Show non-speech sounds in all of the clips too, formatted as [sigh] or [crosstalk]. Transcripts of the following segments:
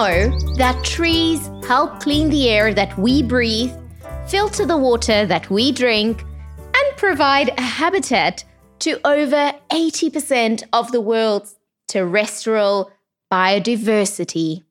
Know that trees help clean the air that we breathe, filter the water that we drink, and provide a habitat to over 80% of the world's terrestrial biodiversity?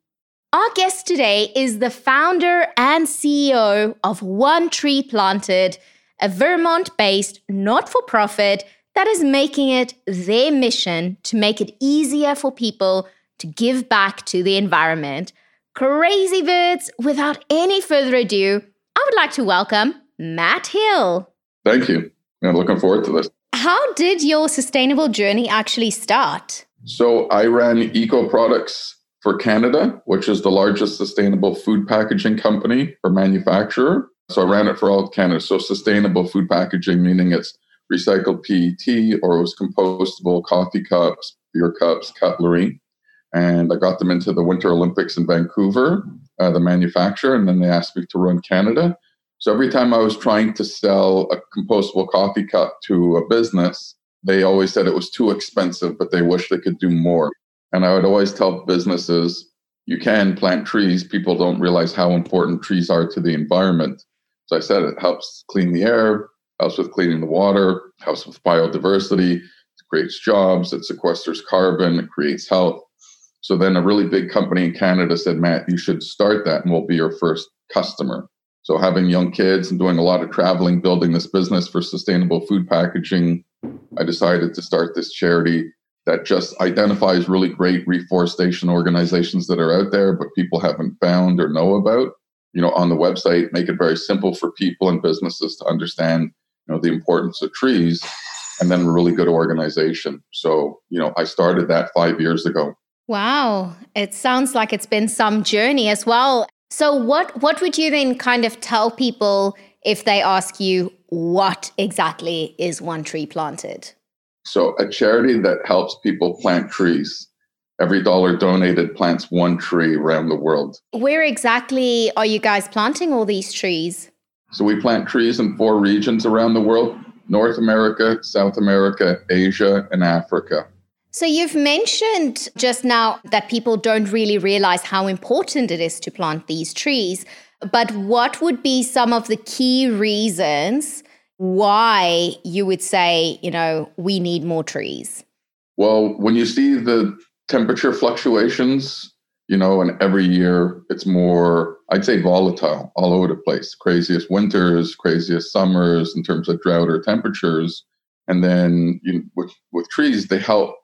Our guest today is the founder and CEO of One Tree Planted a Vermont based not for profit that is making it their mission to make it easier for people to give back to the environment. Crazy birds, without any further ado, I would like to welcome Matt Hill. Thank you. I'm looking forward to this. How did your sustainable journey actually start? So, I ran Eco Products for Canada, which is the largest sustainable food packaging company or manufacturer. So I ran it for all of Canada. So sustainable food packaging, meaning it's recycled PET or it was compostable coffee cups, beer cups, cutlery. And I got them into the Winter Olympics in Vancouver, uh, the manufacturer, and then they asked me to run Canada. So every time I was trying to sell a compostable coffee cup to a business, they always said it was too expensive, but they wish they could do more. And I would always tell businesses, you can plant trees. People don't realize how important trees are to the environment. So I said it helps clean the air, helps with cleaning the water, helps with biodiversity, it creates jobs, it sequesters carbon, it creates health. So then a really big company in Canada said, Matt, you should start that and we'll be your first customer. So having young kids and doing a lot of traveling, building this business for sustainable food packaging, I decided to start this charity that just identifies really great reforestation organizations that are out there, but people haven't found or know about you know, on the website, make it very simple for people and businesses to understand, you know, the importance of trees, and then a really good organization. So, you know, I started that five years ago. Wow, it sounds like it's been some journey as well. So, what what would you then kind of tell people if they ask you what exactly is One Tree Planted? So, a charity that helps people plant trees every dollar donated plants one tree around the world. Where exactly are you guys planting all these trees? So we plant trees in four regions around the world North America, South America, Asia, and Africa. So you've mentioned just now that people don't really realize how important it is to plant these trees. But what would be some of the key reasons why you would say, you know, we need more trees? Well, when you see the temperature fluctuations, you know, and every year it's more, I'd say, volatile all over the place. Craziest winters, craziest summers in terms of drought or temperatures. And then you know, with, with trees, they help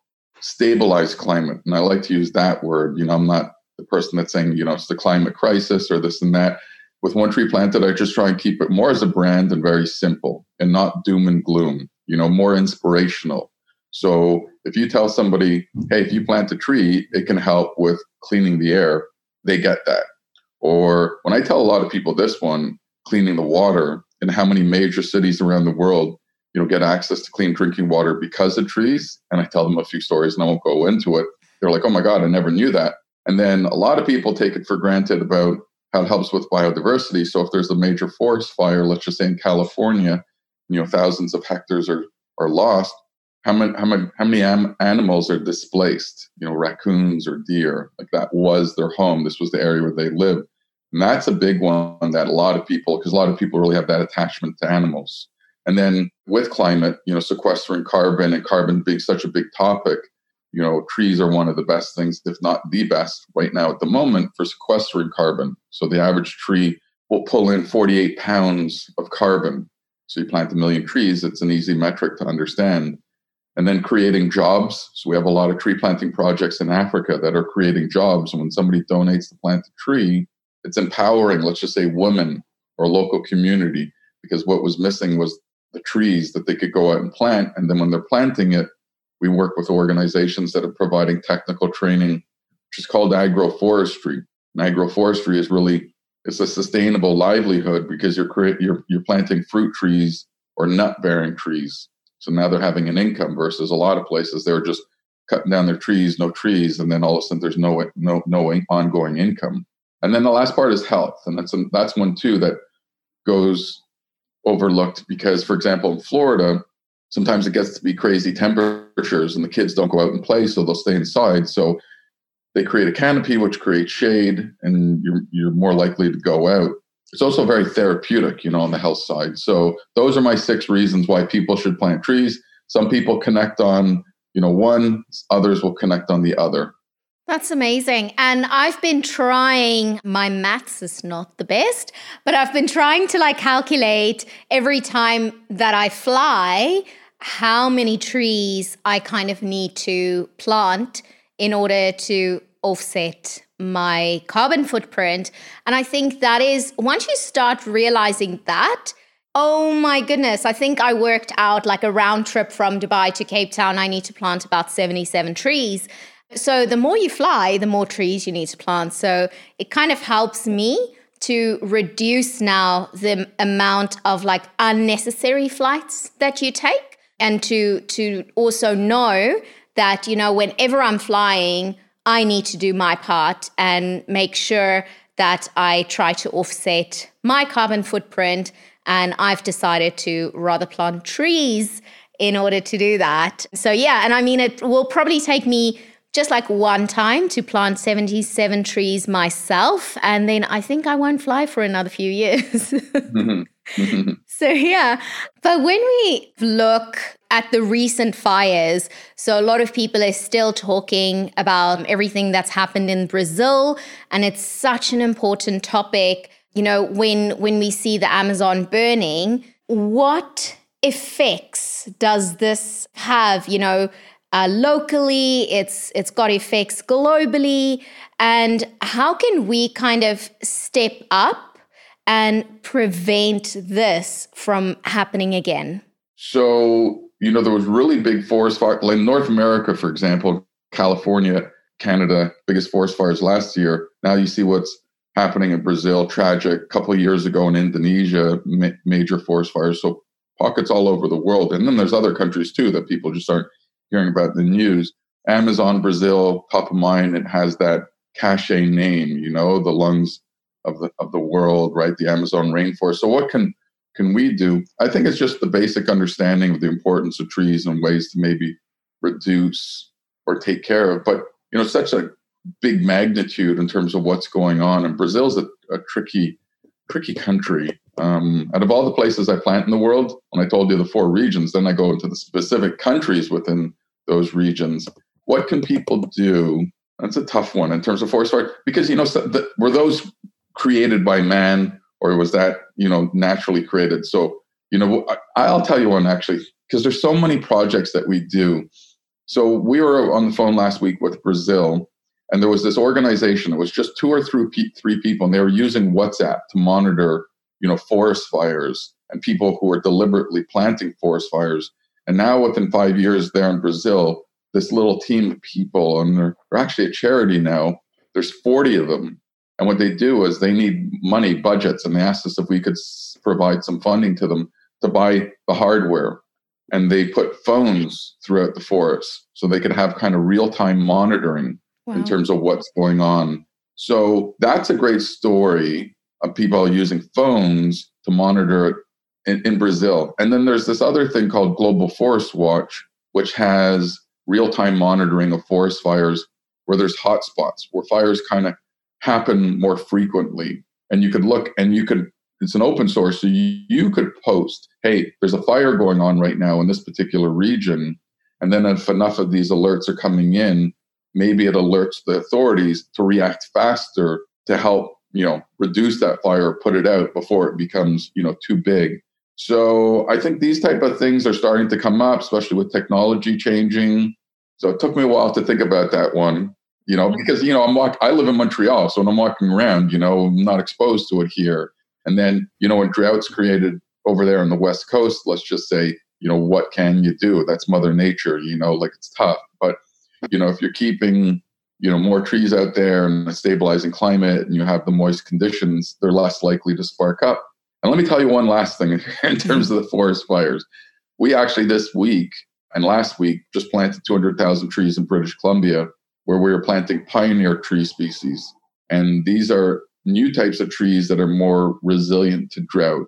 stabilize climate. And I like to use that word. You know, I'm not the person that's saying, you know, it's the climate crisis or this and that. With One Tree Planted, I just try and keep it more as a brand and very simple and not doom and gloom, you know, more inspirational so if you tell somebody, hey, if you plant a tree, it can help with cleaning the air, they get that. Or when I tell a lot of people this one, cleaning the water, and how many major cities around the world, you know, get access to clean drinking water because of trees, and I tell them a few stories and I won't go into it. They're like, oh my God, I never knew that. And then a lot of people take it for granted about how it helps with biodiversity. So if there's a major forest fire, let's just say in California, you know, thousands of hectares are, are lost how many how many how many animals are displaced you know raccoons or deer like that was their home this was the area where they lived and that's a big one that a lot of people because a lot of people really have that attachment to animals and then with climate you know sequestering carbon and carbon being such a big topic you know trees are one of the best things if not the best right now at the moment for sequestering carbon so the average tree will pull in 48 pounds of carbon so you plant a million trees it's an easy metric to understand and then creating jobs. So we have a lot of tree planting projects in Africa that are creating jobs. And when somebody donates to plant a tree, it's empowering, let's just say, women or local community, because what was missing was the trees that they could go out and plant. And then when they're planting it, we work with organizations that are providing technical training, which is called agroforestry. And agroforestry is really it's a sustainable livelihood because you're create, you're you're planting fruit trees or nut bearing trees. So now they're having an income versus a lot of places they're just cutting down their trees, no trees, and then all of a sudden there's no no no ongoing income. And then the last part is health, and that's that's one too that goes overlooked because, for example, in Florida, sometimes it gets to be crazy temperatures, and the kids don't go out and play, so they'll stay inside. So they create a canopy which creates shade, and you're you're more likely to go out. It's also very therapeutic, you know, on the health side. So those are my six reasons why people should plant trees. Some people connect on you know one others will connect on the other that's amazing. And I've been trying, my maths is not the best, but I've been trying to like calculate every time that I fly how many trees I kind of need to plant in order to offset my carbon footprint. And I think that is, once you start realizing that, Oh my goodness. I think I worked out like a round trip from Dubai to Cape Town. I need to plant about 77 trees. So the more you fly, the more trees you need to plant. So it kind of helps me to reduce now the amount of like unnecessary flights that you take and to to also know that you know whenever I'm flying, I need to do my part and make sure that I try to offset my carbon footprint and I've decided to rather plant trees in order to do that. So, yeah, and I mean, it will probably take me just like one time to plant 77 trees myself. And then I think I won't fly for another few years. [laughs] Mm-hmm. Mm-hmm. so, yeah. But when we look at the recent fires, so a lot of people are still talking about everything that's happened in Brazil. And it's such an important topic you know, when when we see the Amazon burning, what effects does this have? You know, uh, locally, it's it's got effects globally, and how can we kind of step up and prevent this from happening again? So, you know, there was really big forest fire in North America, for example, California, Canada, biggest forest fires last year. Now you see what's happening in Brazil, tragic. A couple years ago in Indonesia, ma- major forest fires. So pockets all over the world. And then there's other countries too that people just aren't hearing about the news. Amazon, Brazil, top of mind. It has that cachet name, you know, the lungs of the of the world, right? The Amazon rainforest. So what can can we do? I think it's just the basic understanding of the importance of trees and ways to maybe reduce or take care of. But you know, such a big magnitude in terms of what's going on. And Brazil's a, a tricky, tricky country. Um, out of all the places I plant in the world, when I told you the four regions, then I go into the specific countries within those regions. What can people do? That's a tough one in terms of forest fire because you know so the, were those created by man or was that you know naturally created? So you know I, I'll tell you one actually because there's so many projects that we do. So we were on the phone last week with Brazil and there was this organization it was just two or three, three people and they were using whatsapp to monitor you know forest fires and people who are deliberately planting forest fires. And now within five years there in brazil this little team of people and they're, they're actually a charity now. There's 40 of them. And what they do is they need money budgets and they asked us if we could provide some funding to them to buy the hardware. And they put phones throughout the forest so they could have kind of real-time monitoring wow. in terms of what's going on. So that's a great story people using phones to monitor it in, in Brazil. And then there's this other thing called Global Forest Watch, which has real time monitoring of forest fires where there's hotspots where fires kind of happen more frequently. And you could look and you could, it's an open source, so you, you could post, hey, there's a fire going on right now in this particular region. And then if enough of these alerts are coming in, maybe it alerts the authorities to react faster to help you know reduce that fire put it out before it becomes you know too big so i think these type of things are starting to come up especially with technology changing so it took me a while to think about that one you know because you know i'm walk i live in montreal so when i'm walking around you know i'm not exposed to it here and then you know when droughts created over there on the west coast let's just say you know, what can you do? That's Mother Nature, you know, like it's tough. But, you know, if you're keeping, you know, more trees out there and a stabilizing climate and you have the moist conditions, they're less likely to spark up. And let me tell you one last thing [laughs] in terms of the forest fires. We actually this week and last week just planted 200,000 trees in British Columbia where we were planting pioneer tree species. And these are new types of trees that are more resilient to drought.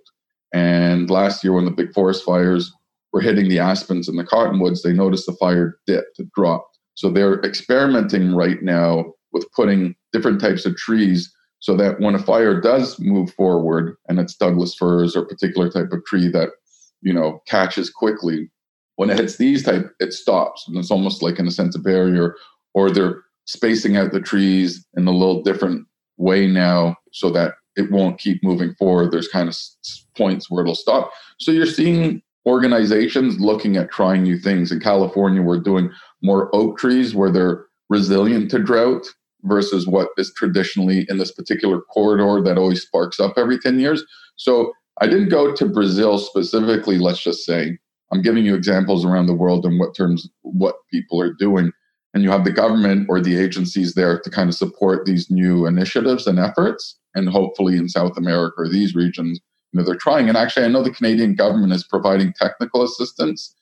And last year, when the big forest fires were hitting the aspens and the cottonwoods, they noticed the fire dipped, it dropped. So they're experimenting right now with putting different types of trees so that when a fire does move forward and it's Douglas firs or particular type of tree that you know catches quickly, when it hits these type, it stops. And it's almost like in a sense a barrier, or they're spacing out the trees in a little different way now so that it won't keep moving forward. There's kind of points where it'll stop. So you're seeing organizations looking at trying new things. In California, we're doing more oak trees where they're resilient to drought versus what is traditionally in this particular corridor that always sparks up every 10 years. So I didn't go to Brazil specifically, let's just say. I'm giving you examples around the world and what terms what people are doing and you have the government or the agencies there to kind of support these new initiatives and efforts. And hopefully in South America or these regions, you know, they're trying. And actually, I know the Canadian government is providing technical assistance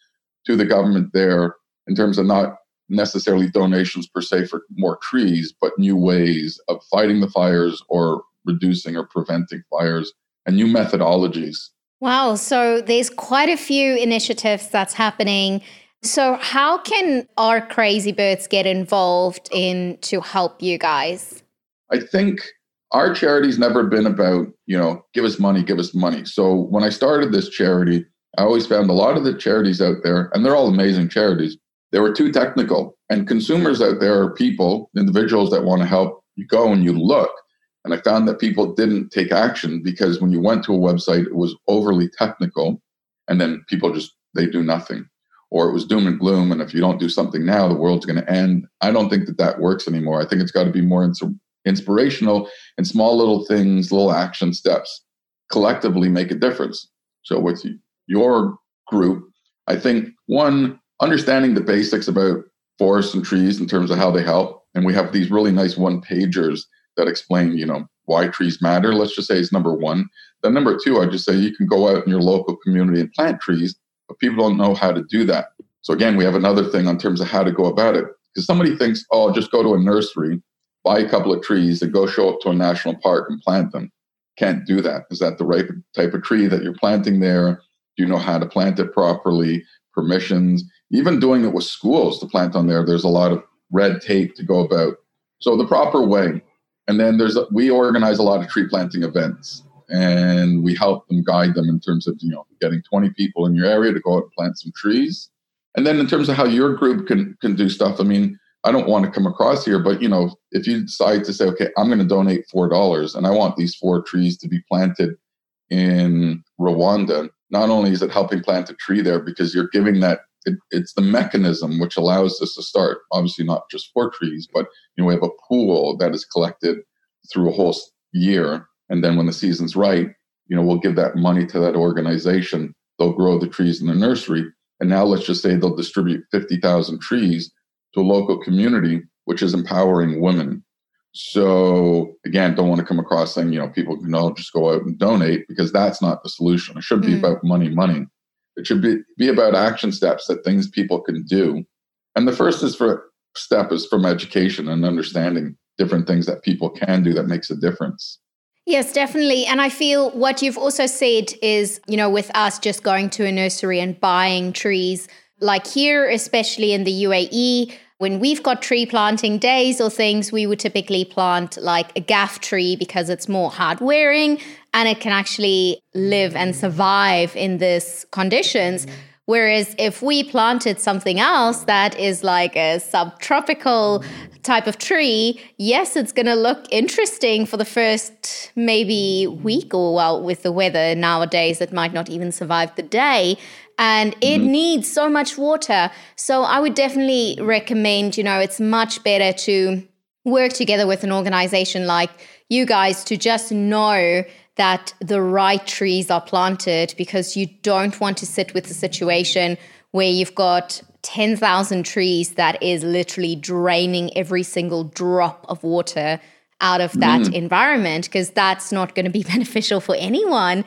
to the government there in terms of not necessarily donations per se for more trees, but new ways of fighting the fires or reducing or preventing fires and new methodologies. Wow. So there's quite a few initiatives that's happening so, how can our crazy birds get involved in to help you guys? I think our charity's never been about, you know, give us money, give us money. So, when I started this charity, I always found a lot of the charities out there, and they're all amazing charities, they were too technical. And consumers out there are people, individuals that want to help. You go and you look. And I found that people didn't take action because when you went to a website, it was overly technical. And then people just, they do nothing or it was doom and gloom. And if you don't do something now, the world's going to end. I don't think that that works anymore. I think it's got to be more inspirational and small little things, little action steps collectively make a difference. So with your group, I think one, understanding the basics about forests and trees in terms of how they help. And we have these really nice one pagers that explain, you know, why trees matter. Let's just say is number one. Then number two, I just say you can go out in your local community and plant trees but people don't know how to do that. So again, we have another thing in terms of how to go about it. Because somebody thinks, oh, just go to a nursery, buy a couple of trees, and go show up to a national park and plant them. Can't do that. Is that the right type of tree that you're planting there? Do you know how to plant it properly? Permissions, even doing it with schools to plant on there, there's a lot of red tape to go about. So the proper way. And then there's we organize a lot of tree planting events and we help them guide them in terms of you know getting 20 people in your area to go out and plant some trees and then in terms of how your group can can do stuff i mean i don't want to come across here but you know if you decide to say okay i'm going to donate four dollars and i want these four trees to be planted in rwanda not only is it helping plant a tree there because you're giving that it, it's the mechanism which allows this to start obviously not just four trees but you know we have a pool that is collected through a whole year and then when the season's right, you know, we'll give that money to that organization. They'll grow the trees in the nursery. And now let's just say they'll distribute 50,000 trees to a local community, which is empowering women. So again, don't want to come across saying, you know, people can all just go out and donate because that's not the solution. It should be mm. about money, money. It should be, be about action steps that things people can do. And the first is for step is from education and understanding different things that people can do that makes a difference. Yes, definitely. And I feel what you've also said is, you know, with us just going to a nursery and buying trees, like here, especially in the UAE, when we've got tree planting days or things, we would typically plant like a ghaf tree because it's more hard wearing and it can actually live and survive in these conditions. Whereas if we planted something else that is like a subtropical type of tree, yes, it's going to look interesting for the first maybe week or well, with the weather nowadays, it might not even survive the day. And it mm-hmm. needs so much water. So I would definitely recommend, you know, it's much better to work together with an organization like you guys to just know that the right trees are planted because you don't want to sit with a situation where you've got 10,000 trees that is literally draining every single drop of water out of that mm. environment because that's not going to be [laughs] beneficial for anyone.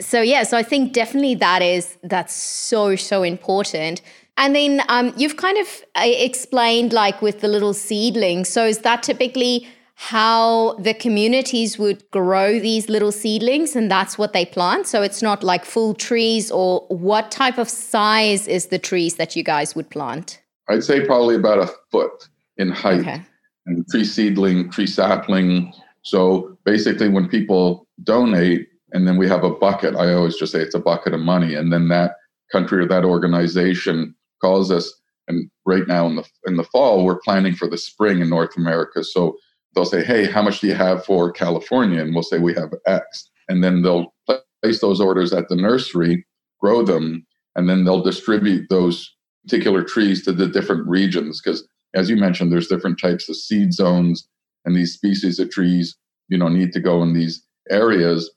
So yeah, so I think definitely that is that's so so important. And then um, you've kind of uh, explained like with the little seedlings. So is that typically how the communities would grow these little seedlings and that's what they plant? So it's not like full trees or what type of size is the trees that you guys would plant? I'd say probably about a foot in height. Okay. And tree seedling, tree sapling. So basically when people donate and then we have a bucket, I always just say it's a bucket of money. And then that country or that organization calls us. And right now in the in the fall, we're planning for the spring in North America. So they'll say, "Hey, how much do you have for California?" And we'll say we have X, and then they'll place those orders at the nursery, grow them, and then they'll distribute those particular trees to the different regions. Because as you mentioned, there's different types of seed zones, and these species of trees, you know, need to go in these areas,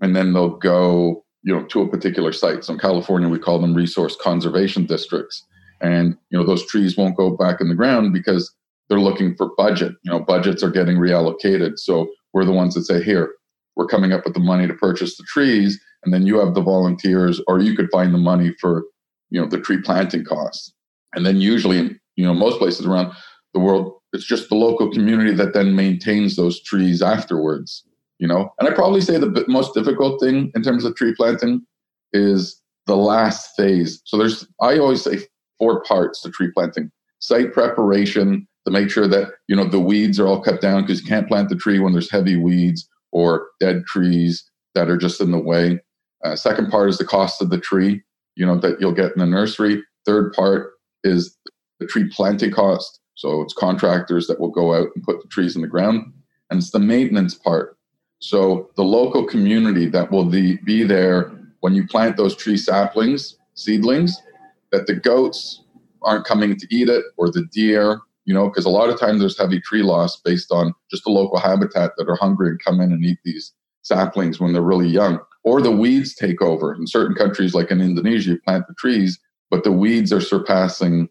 and then they'll go, you know, to a particular site. So in California, we call them resource conservation districts. And you know those trees won't go back in the ground because they're looking for budget. You know budgets are getting reallocated. So we're the ones that say here we're coming up with the money to purchase the trees and then you have the volunteers or you could find the money for you know the tree planting costs. And then usually you know most places around the world it's just the local community that then maintains those trees afterwards you know? And i probably say the most difficult thing in terms of tree planting is the last phase. So there's i always say four parts to tree planting. Site preparation to make sure that you know the weeds are all cut down because you can't plant the tree when there's heavy weeds or dead trees that are just in the way. Uh, second part is the cost of the tree you know that you'll get in the nursery. Third part is the tree planting cost. So it's contractors that will go out and put the trees in the ground. And it's the maintenance part so the local community that will be there when you plant those tree saplings seedlings that the goats aren't coming to eat it or the deer, you know, because a lot of times there's heavy tree loss based on just the local habitat that are hungry and come in and eat these saplings when they're really young. Or the weeds take over. In certain countries, like in Indonesia, you plant the trees, but the weeds are surpassing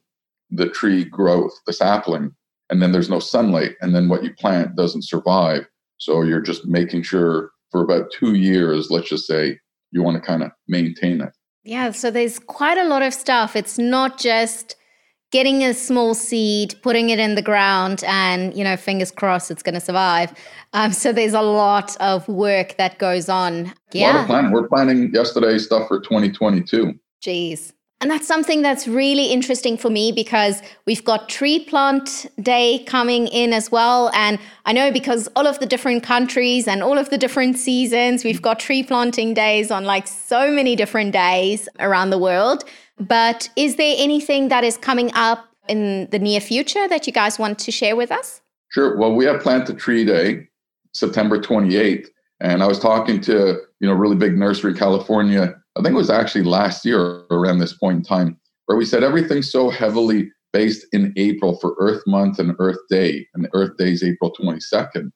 the tree growth, the sapling, and then there's no sunlight. And then what you plant doesn't survive. So you're just making sure for about two years, let's just say, you want to kind of maintain it. Yeah, so there's quite a lot of stuff. It's not just getting a small seed, putting it in the ground, and you know, fingers crossed it's going to survive. Um, so there's a lot of work that goes on. Yeah, a lot of planning. We're planning yesterday stuff for 2022. Jeez. And that's something that's really interesting for me because we've got Tree Plant Day coming in as well. And I know because all of the different countries and all of the different seasons, we've got tree planting days on like so many different days around the world. But is there anything that is coming up in the near future that you guys want to share with us? Sure. Well, we have Plant a Tree Day, September 28th. And I was talking to, you know, really big nursery California I think it was actually last year around this point in time, where we said everything's so heavily based in April for Earth Month and Earth Day, and Earth Day is April 22nd.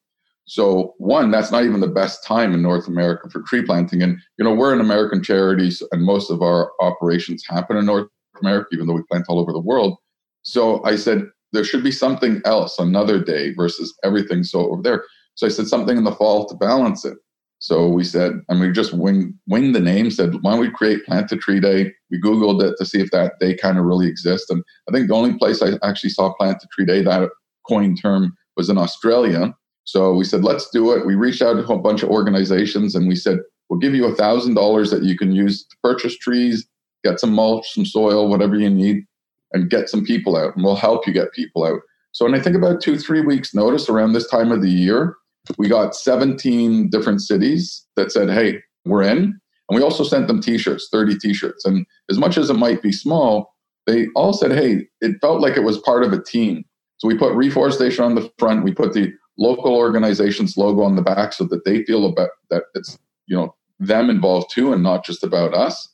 So, one, that's not even the best time in North America for tree planting. And, you know, we're an American charities, and most of our operations happen in North America, even though we plant all over the world. So I said, there should be something else, another day versus everything so over there. So I said something in the fall to balance it. So we said, and we just wing wing the name. Said, why don't we create Plant a Tree Day? We googled it to see if that day kind of really exists, and I think the only place I actually saw Plant a Tree Day that coined term was in Australia. So we said, let's do it. We reached out to a bunch of organizations, and we said, we'll give you a thousand dollars that you can use to purchase trees, get some mulch, some soil, whatever you need, and get some people out, and we'll help you get people out. So, and I think about two, three weeks notice around this time of the year, we got 17 different cities that said, hey, we're in. And we also sent them t shirts, 30 t shirts. And as much as it might be small, they all said, hey, it felt like it was part of a team. So we put reforestation on the front, we put the local organization's logo on the back so that they feel about that it's, you know, them involved too and not just about us.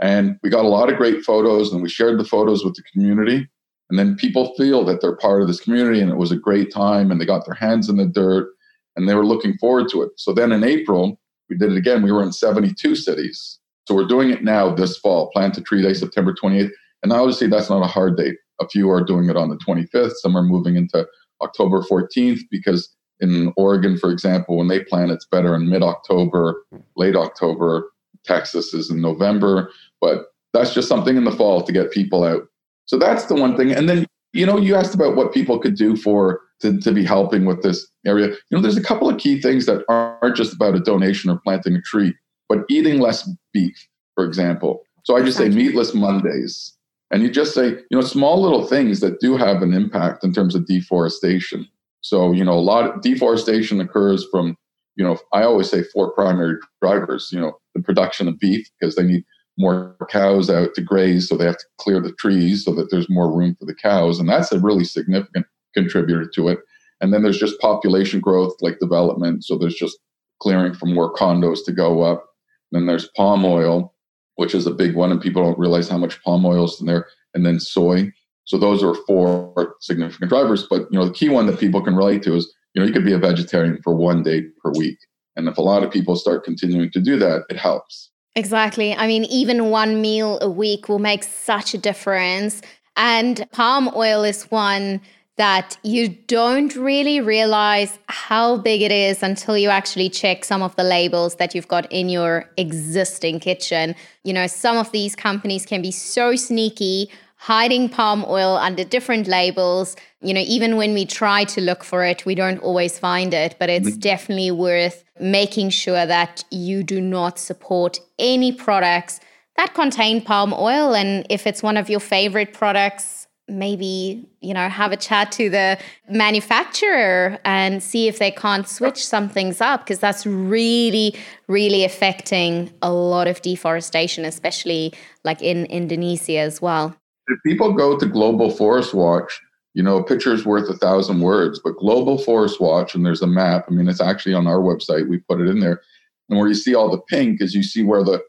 And we got a lot of great photos and we shared the photos with the community. And then people feel that they're part of this community and it was a great time and they got their hands in the dirt and they were looking forward to it. So then in April, We did it again. We were in 72 cities. So we're doing it now this fall. Plant a tree day, September 28th. And obviously, that's not a hard date. A few are doing it on the 25th. Some are moving into October 14th because in Oregon, for example, when they plant, it's better in mid October, late October. Texas is in November. But that's just something in the fall to get people out. So that's the one thing. And then, you know, you asked about what people could do for to, to be helping with this area. You know, there's a couple of key things that aren't just about a donation or planting a tree, but eating less beef, for example. So I just say meatless Mondays. And you just say, you know, small little things that do have an impact in terms of deforestation. So, you know, a lot of deforestation occurs from, you know, I always say four primary drivers, you know, the production of beef because they need more cows out to graze, so they have to clear the trees so that there's more room for the cows. And that's a really significant contributor to it. And then there's just population growth, like development. So there's just clearing for more condos to go up. And Then there's palm oil, which is a big one, and people don't realize how much palm oil is in there. And then soy. So those are four significant drivers. But you know, the key one that people can relate to is you know you could be a vegetarian for one day per week, and if a lot of people start continuing to do that, it helps. Exactly. I mean, even one meal a week will make such a difference. And palm oil is one that you don't really realize how big it is until you actually check some of the labels that you've got in your existing kitchen. You know, some of these companies can be so sneaky, hiding palm oil under different labels. You know, even when we try to look for it, we don't always find it, but it's mm-hmm. definitely worth making sure that you do not support any products that contain palm oil. And if it's one of your favorite products, maybe you know have a chat to the manufacturer and see if they can't switch some things up because that's really really affecting a lot of deforestation especially like in indonesia as well if people go to global forest watch you know a picture is worth a thousand words but global forest watch and there's a map i mean it's actually on our website we put it in there and where you see all the pink is you see where the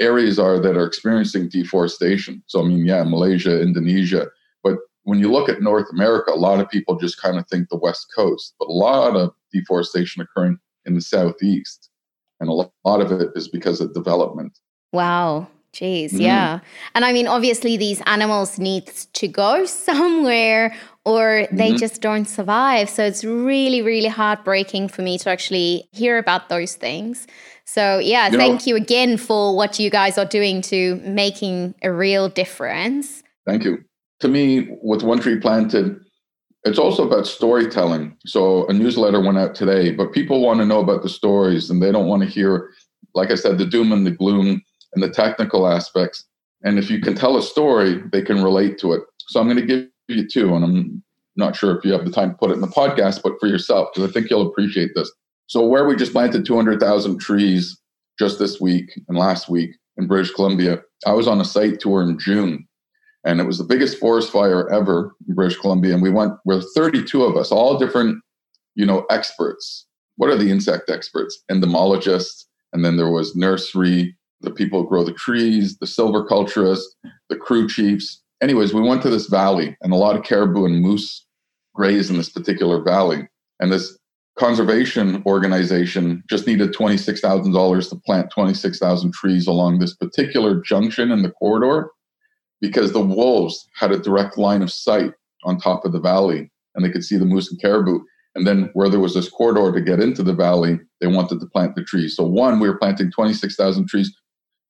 areas are that are experiencing deforestation so i mean yeah malaysia indonesia But when you look at North America, a lot of people just kind of think the West Coast, but a lot of deforestation occurring in the Southeast. And a lot of it is because of development. Wow. Jeez, mm. yeah. And I mean, obviously, these animals need to go [laughs] somewhere or they mm-hmm. just don't survive. So it's really, really heartbreaking for me to actually hear about those things. So, yeah, you thank know, you again for what you guys are doing to making a real difference. Thank you to me, with One Tree Planted, it's also about storytelling. So a newsletter went out today, but people want to know about the stories and they don't want to hear, like I said, the doom and the gloom and the technical aspects. And if you can tell a story, they can relate to it. So I'm going to give you two, and I'm not sure if you have the time to put it in the podcast, but for yourself, because I think you'll appreciate this. So where we just planted 200,000 trees just this week and last week in British Columbia, I was on a site tour in June and it was the biggest forest fire ever in British Columbia. And we went with 32 of us, all different, you know, experts. What are the insect experts? Entomologists, and then there was nursery, the people who grow the trees, the silver silviculturists, the crew chiefs. Anyways, we went to this valley, and a lot of caribou and moose graze in this particular valley. And this conservation organization just needed $26,000 to plant 26,000 trees along this particular junction in the corridor because the wolves had a direct line of sight on top of the valley and they could see the moose and caribou. And then where there was this corridor to get into the valley, they wanted to plant the trees. So one, we were planting 26,000 trees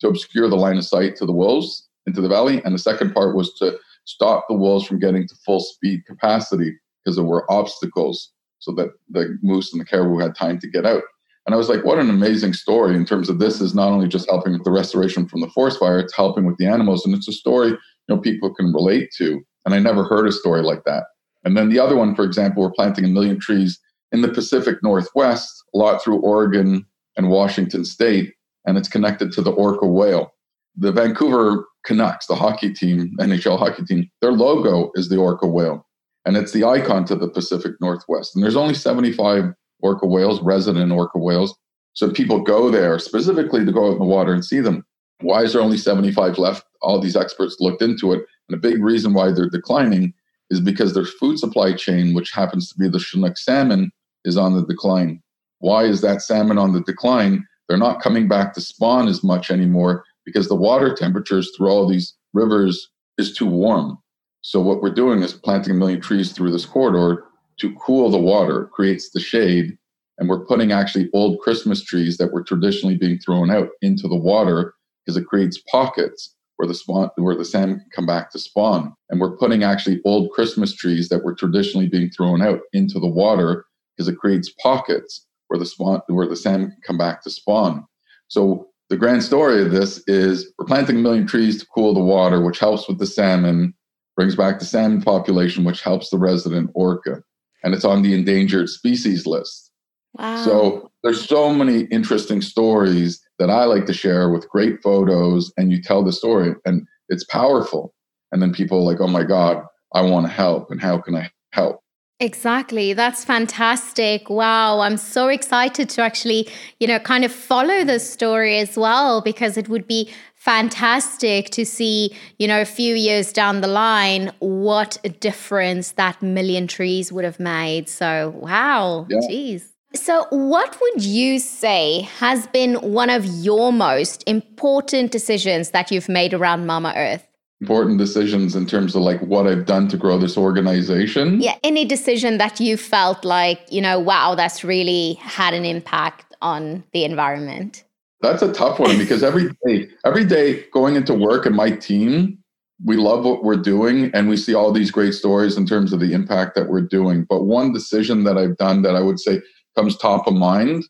to obscure the line of sight to the wolves into the valley. And the second part was to stop the wolves from getting to full speed capacity because there were obstacles so that the moose and the caribou had time to get out. And I was like, what an amazing story in terms of this is not only just helping with the restoration from the forest fire, it's helping with the animals. And it's a story, you know, people can relate to. And I never heard a story like that. And then the other one, for example, we're planting a million trees in the Pacific Northwest, a lot through Oregon and Washington State, and it's connected to the orca whale. The Vancouver Canucks, the hockey team, NHL hockey team, their logo is the orca whale, and it's the icon to the Pacific Northwest. And there's only 75 orca whales, resident orca whales. So people go there specifically to go out in the water and see them. Why is there only 75 left? All these experts looked into it. And a big reason why they're declining is because their food supply chain, which happens to be the Chinook salmon, is on the decline. Why is that salmon on the decline? They're not coming back to spawn as much anymore because the water temperatures through all these rivers is too warm. So what we're doing is planting a million trees through this corridor to cool the water, creates the shade, and we're putting actually old Christmas trees that were traditionally being thrown out into the water because it creates pockets where the spawn where the salmon can come back to spawn. And we're putting actually old Christmas trees that were traditionally being thrown out into the water because it creates pockets where the spawn where the salmon can come back to spawn. So the grand story of this is we're planting a million trees to cool the water, which helps with the salmon, brings back the salmon population, which helps the resident orca. And it's on the endangered species list. Wow. So there's so many interesting stories that I like to share with great photos, and you tell the story, and it's powerful. And then people are like, oh my God, I want to help, and how can I help? Exactly. That's fantastic. Wow. I'm so excited to actually, you know, kind of follow this story as well because it would be fantastic to see, you know, a few years down the line what a difference that million trees would have made. So, wow. Yeah. Jeez. So, what would you say has been one of your most important decisions that you've made around Mama Earth? Important decisions in terms of like what I've done to grow this organization? Yeah, any decision that you felt like, you know, wow, that's really had an impact on the environment. That's a tough one because every day, every day going into work and my team, we love what we're doing and we see all these great stories in terms of the impact that we're doing. But one decision that I've done that I would say comes top of mind.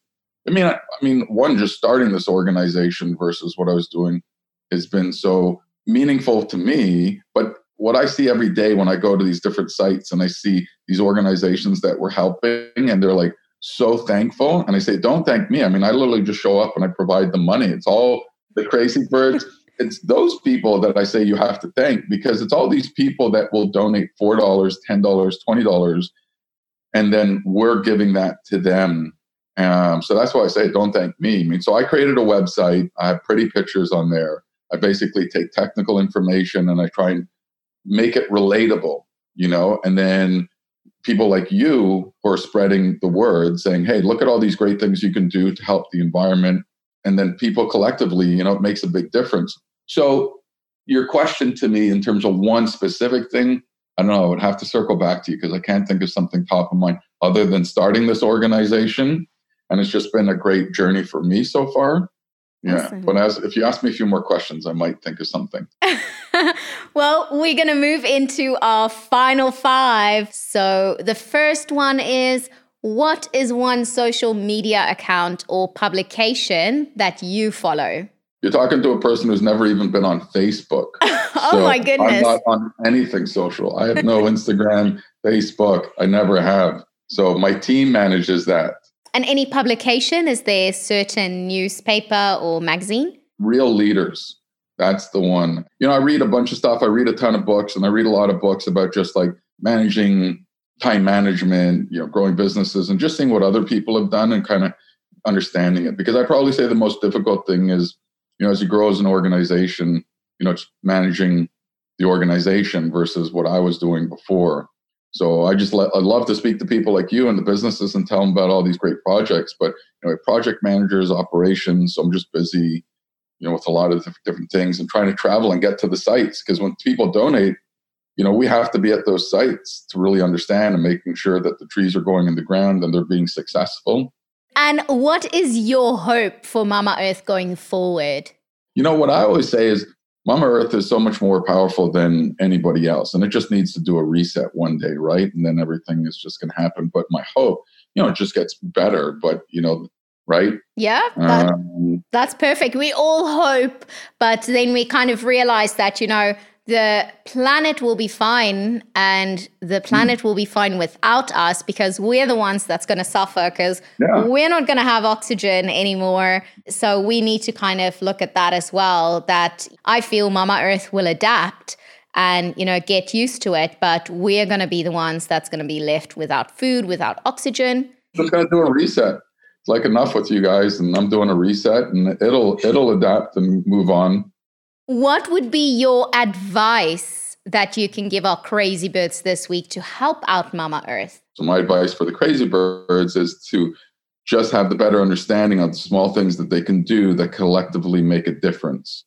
I mean, I, I mean, one just starting this organization versus what I was doing has been so meaningful to me. But what I see every day when I go to these different sites and I see these organizations that we're helping and they're like so thankful. And I say, don't thank me. I mean, I literally just show up and I provide the money. It's all the crazy birds. [laughs] it's those people that I say you have to thank because it's all these people that will donate $4, $10, $20 and then we're giving that to them. Um, so that's why I say don't thank me. I mean, so I created a website. I have pretty pictures on there. I basically take technical information and I try and make it relatable, you know, and then people like you who are spreading the word saying, hey, look at all these great things you can do to help the environment. And then people collectively, you know, it makes a big difference. So your question to me in terms of one specific thing, I don't know. I would have to circle back to you because I can't think of something top of mind other than starting this organization. And it's just been a great journey for me so far. Yeah. Awesome. But as if you ask me a few more questions, I might think of something. [laughs] well, we're going to move into our final five. So the first one is what is one social media account or publication that you follow? You're talking to a person who's never even been on Facebook. [laughs] oh so my goodness. I'm not on anything social. I have [laughs] no Instagram, Facebook. I never have. So my team manages that. And any publication? Is there a certain newspaper or magazine? Real Leaders. That's the one. You know, I read a bunch of stuff. I read a ton of books and I read a lot of books about just like managing time management, you know, growing businesses and just seeing what other people have done and kind of understanding it. Because I probably say the most difficult thing is you know, as you grow as an organization, you know, it's managing the organization versus what I was doing before. So I just let, I love to speak to people like you and the businesses and tell them about all these great projects. But you know, project managers, operations. So I'm just busy, you know, with a lot of different things and trying to travel and get to the sites because when people donate, you know, we have to be at those sites to really understand and making sure that the trees are going in the ground and they're being successful. And what is your hope for Mama Earth going forward? You know, what I always say is Mama Earth is so much more powerful than anybody else. And it just needs to do a reset one day, right? And then everything is just going to happen. But my hope, you know, it just gets better. But, you know, right? Yeah, that, um, that's perfect. We all hope, but then we kind of realize that, you know, the planet will be fine and the planet mm. will be fine without us because we're the ones that's going to suffer because yeah. we're not going to have oxygen anymore so we need to kind of look at that as well that i feel mama earth will adapt and you know get used to it but we're going to be the ones that's going to be left without food without oxygen just going to do a reset it's like enough with you guys and i'm doing a reset and it'll it'll adapt and move on what would be your advice that you can give our crazy birds this week to help out Mama Earth? So, my advice for the crazy birds is to just have the better understanding of the small things that they can do that collectively make a difference.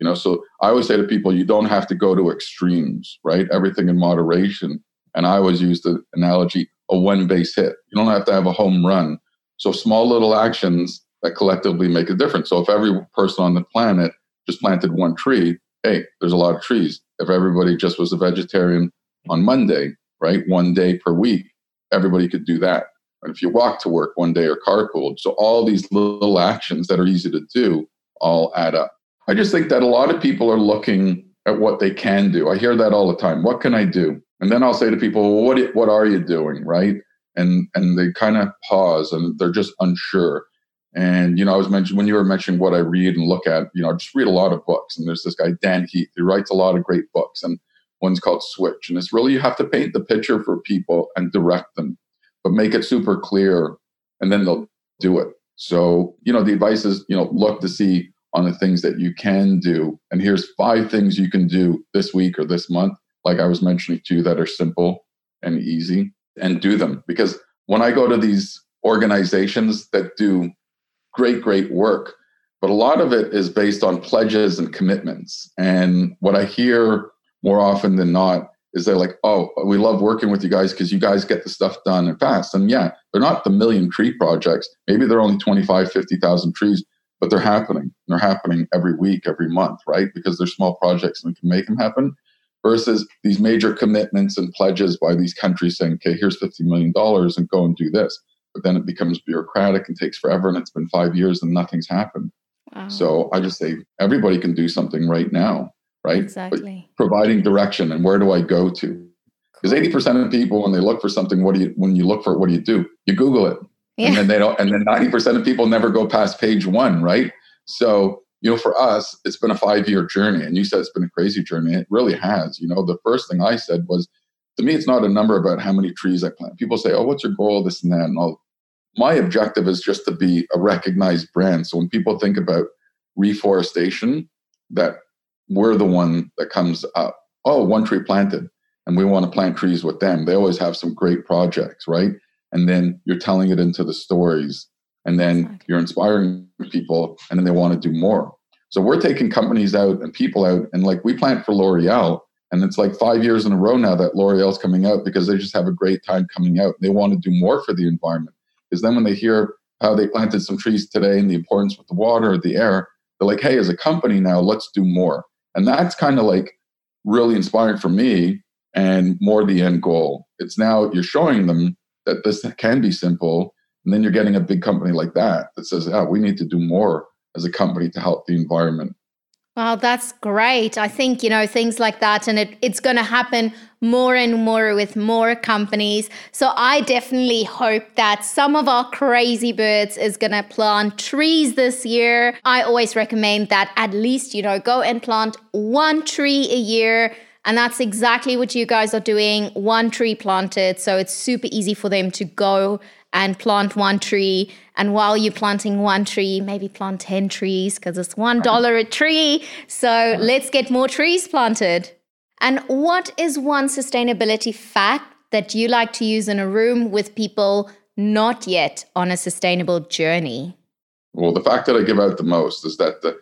You know, so I always say to people, you don't have to go to extremes, right? Everything in moderation. And I always use the analogy a one base hit. You don't have to have a home run. So small little actions that collectively make a difference. So if every person on the planet just planted one tree, hey, there's a lot of trees. If everybody just was a vegetarian on Monday, right, one day per week, everybody could do that. And if you walk to work one day or carpool, so all these little actions that are easy to do all add up. I just think that a lot of people are looking at what they can do. I hear that all the time. What can I do? And then I'll say to people, well, what what are you doing, right? And and they kind of pause and they're just unsure. And you know, I was mentioning when you were mentioning what I read and look at, you know, I just read a lot of books. And there's this guy Dan Heath, he writes a lot of great books, and one's called Switch. And it's really you have to paint the picture for people and direct them, but make it super clear, and then they'll do it. So you know, the advice is you know look to see on the things that you can do, and here's five things you can do this week or this month like I was mentioning to you, that are simple and easy and do them. Because when I go to these organizations that do great, great work, but a lot of it is based on pledges and commitments. And what I hear more often than not is they're like, oh, we love working with you guys because you guys get the stuff done and fast. And yeah, they're not the million tree projects. Maybe they're only 25, 50,000 trees, but they're happening. They're happening every week, every month, right? Because they're small projects and we can make them happen versus these major commitments and pledges by these countries saying, okay, here's $50 million and go and do this. But then it becomes bureaucratic and takes forever. And it's been five years and nothing's happened. Wow. So I just say everybody can do something right now, right? Exactly. But providing direction and where do I go to? Because eighty percent of people, when they look for something, what do you? When you look for it, what do you do? You Google it, yeah. and then they don't. And then ninety percent of people never go past page one, right? So you know, for us, it's been a five year journey. And you said it's been a crazy journey. It really has. You know, the first thing I said was, to me, it's not a number about how many trees I plant. People say, oh, what's your goal? This and that. And all. My objective is just to be a recognized brand. So when people think about reforestation, that we're the one that comes up. Oh, one tree planted. And we want to plant trees with them. They always have some great projects, right? And then you're telling it into the stories and then exactly. you're inspiring people and then they want to do more so we're taking companies out and people out and like we plant for l'oreal and it's like five years in a row now that l'oreal's coming out because they just have a great time coming out they want to do more for the environment because then when they hear how they planted some trees today and the importance with the water the air they're like hey as a company now let's do more and that's kind of like really inspiring for me and more the end goal it's now you're showing them that this can be simple and then you're getting a big company like that that says, yeah, we need to do more as a company to help the environment. Wow, that's great. I think, you know, things like that, and it, it's going to happen more and more with more companies. So I definitely hope that some of our crazy birds is going to plant trees this year. I always recommend that at least, you know, go and plant one tree a year. And that's exactly what you guys are doing one tree planted. So it's super easy for them to go and plant one tree. And while you're planting one tree, maybe plant 10 trees because it's $1 a tree. So let's get more trees planted. And what is one sustainability fact that you like to use in a room with people not yet on a sustainable journey? Well, the fact that I give out the most is that the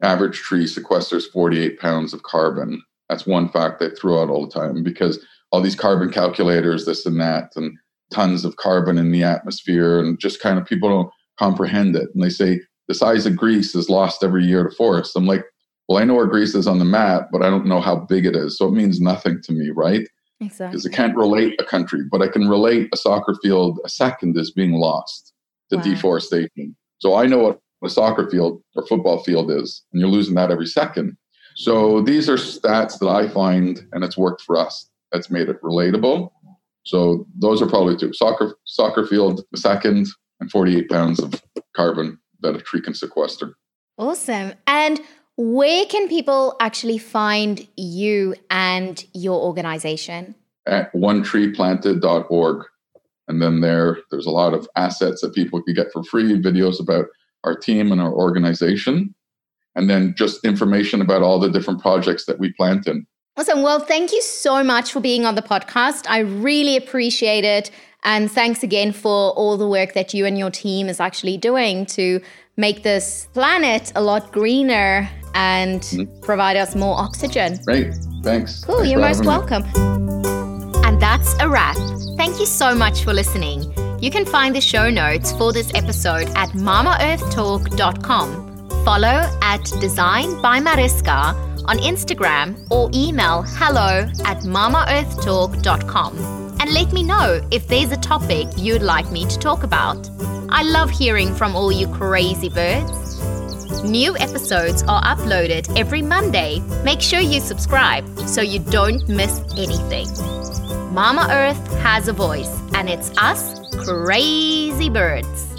average tree sequesters 48 pounds of carbon. That's one fact I throw out all the time because all these carbon calculators, this and that, and tons of carbon in the atmosphere and just kind of people don't comprehend it. And they say the size of Greece is lost every year to forests. I'm like, well, I know where Greece is on the map, but I don't know how big it is. So it means nothing to me, right? Exactly. Because I can't relate a country, but I can relate a soccer field a second is being lost to wow. deforestation. So I know what a soccer field or football field is, and you're losing that every second. So these are stats that I find, and it's worked for us. That's made it relatable so those are probably two. Soccer soccer field, second, and 48 pounds of carbon that a tree can sequester. Awesome. And where can people actually find you and your organization? At onetreeplanted.org. And then there, there's a lot of assets that people can get for free, videos about our team and our organization, and then just information about all the different projects that we plant in. Awesome. Well, thank you so much for being on the podcast. I really appreciate it. And thanks again for all the work that you and your team is actually doing to make this planet a lot greener and mm-hmm. provide us more oxygen. Great. Thanks. Cool. Thanks You're most welcome. Me. And that's a wrap. Thank you so much for listening. You can find the show notes for this episode at mamaearthtalk.com. Follow at Design by Mariska on Instagram or email hello at mamaearthtalk.com and let me know if there's a topic you'd like me to talk about. I love hearing from all you crazy birds. New episodes are uploaded every Monday. Make sure you subscribe so you don't miss anything. Mama Earth has a voice, and it's us, crazy birds.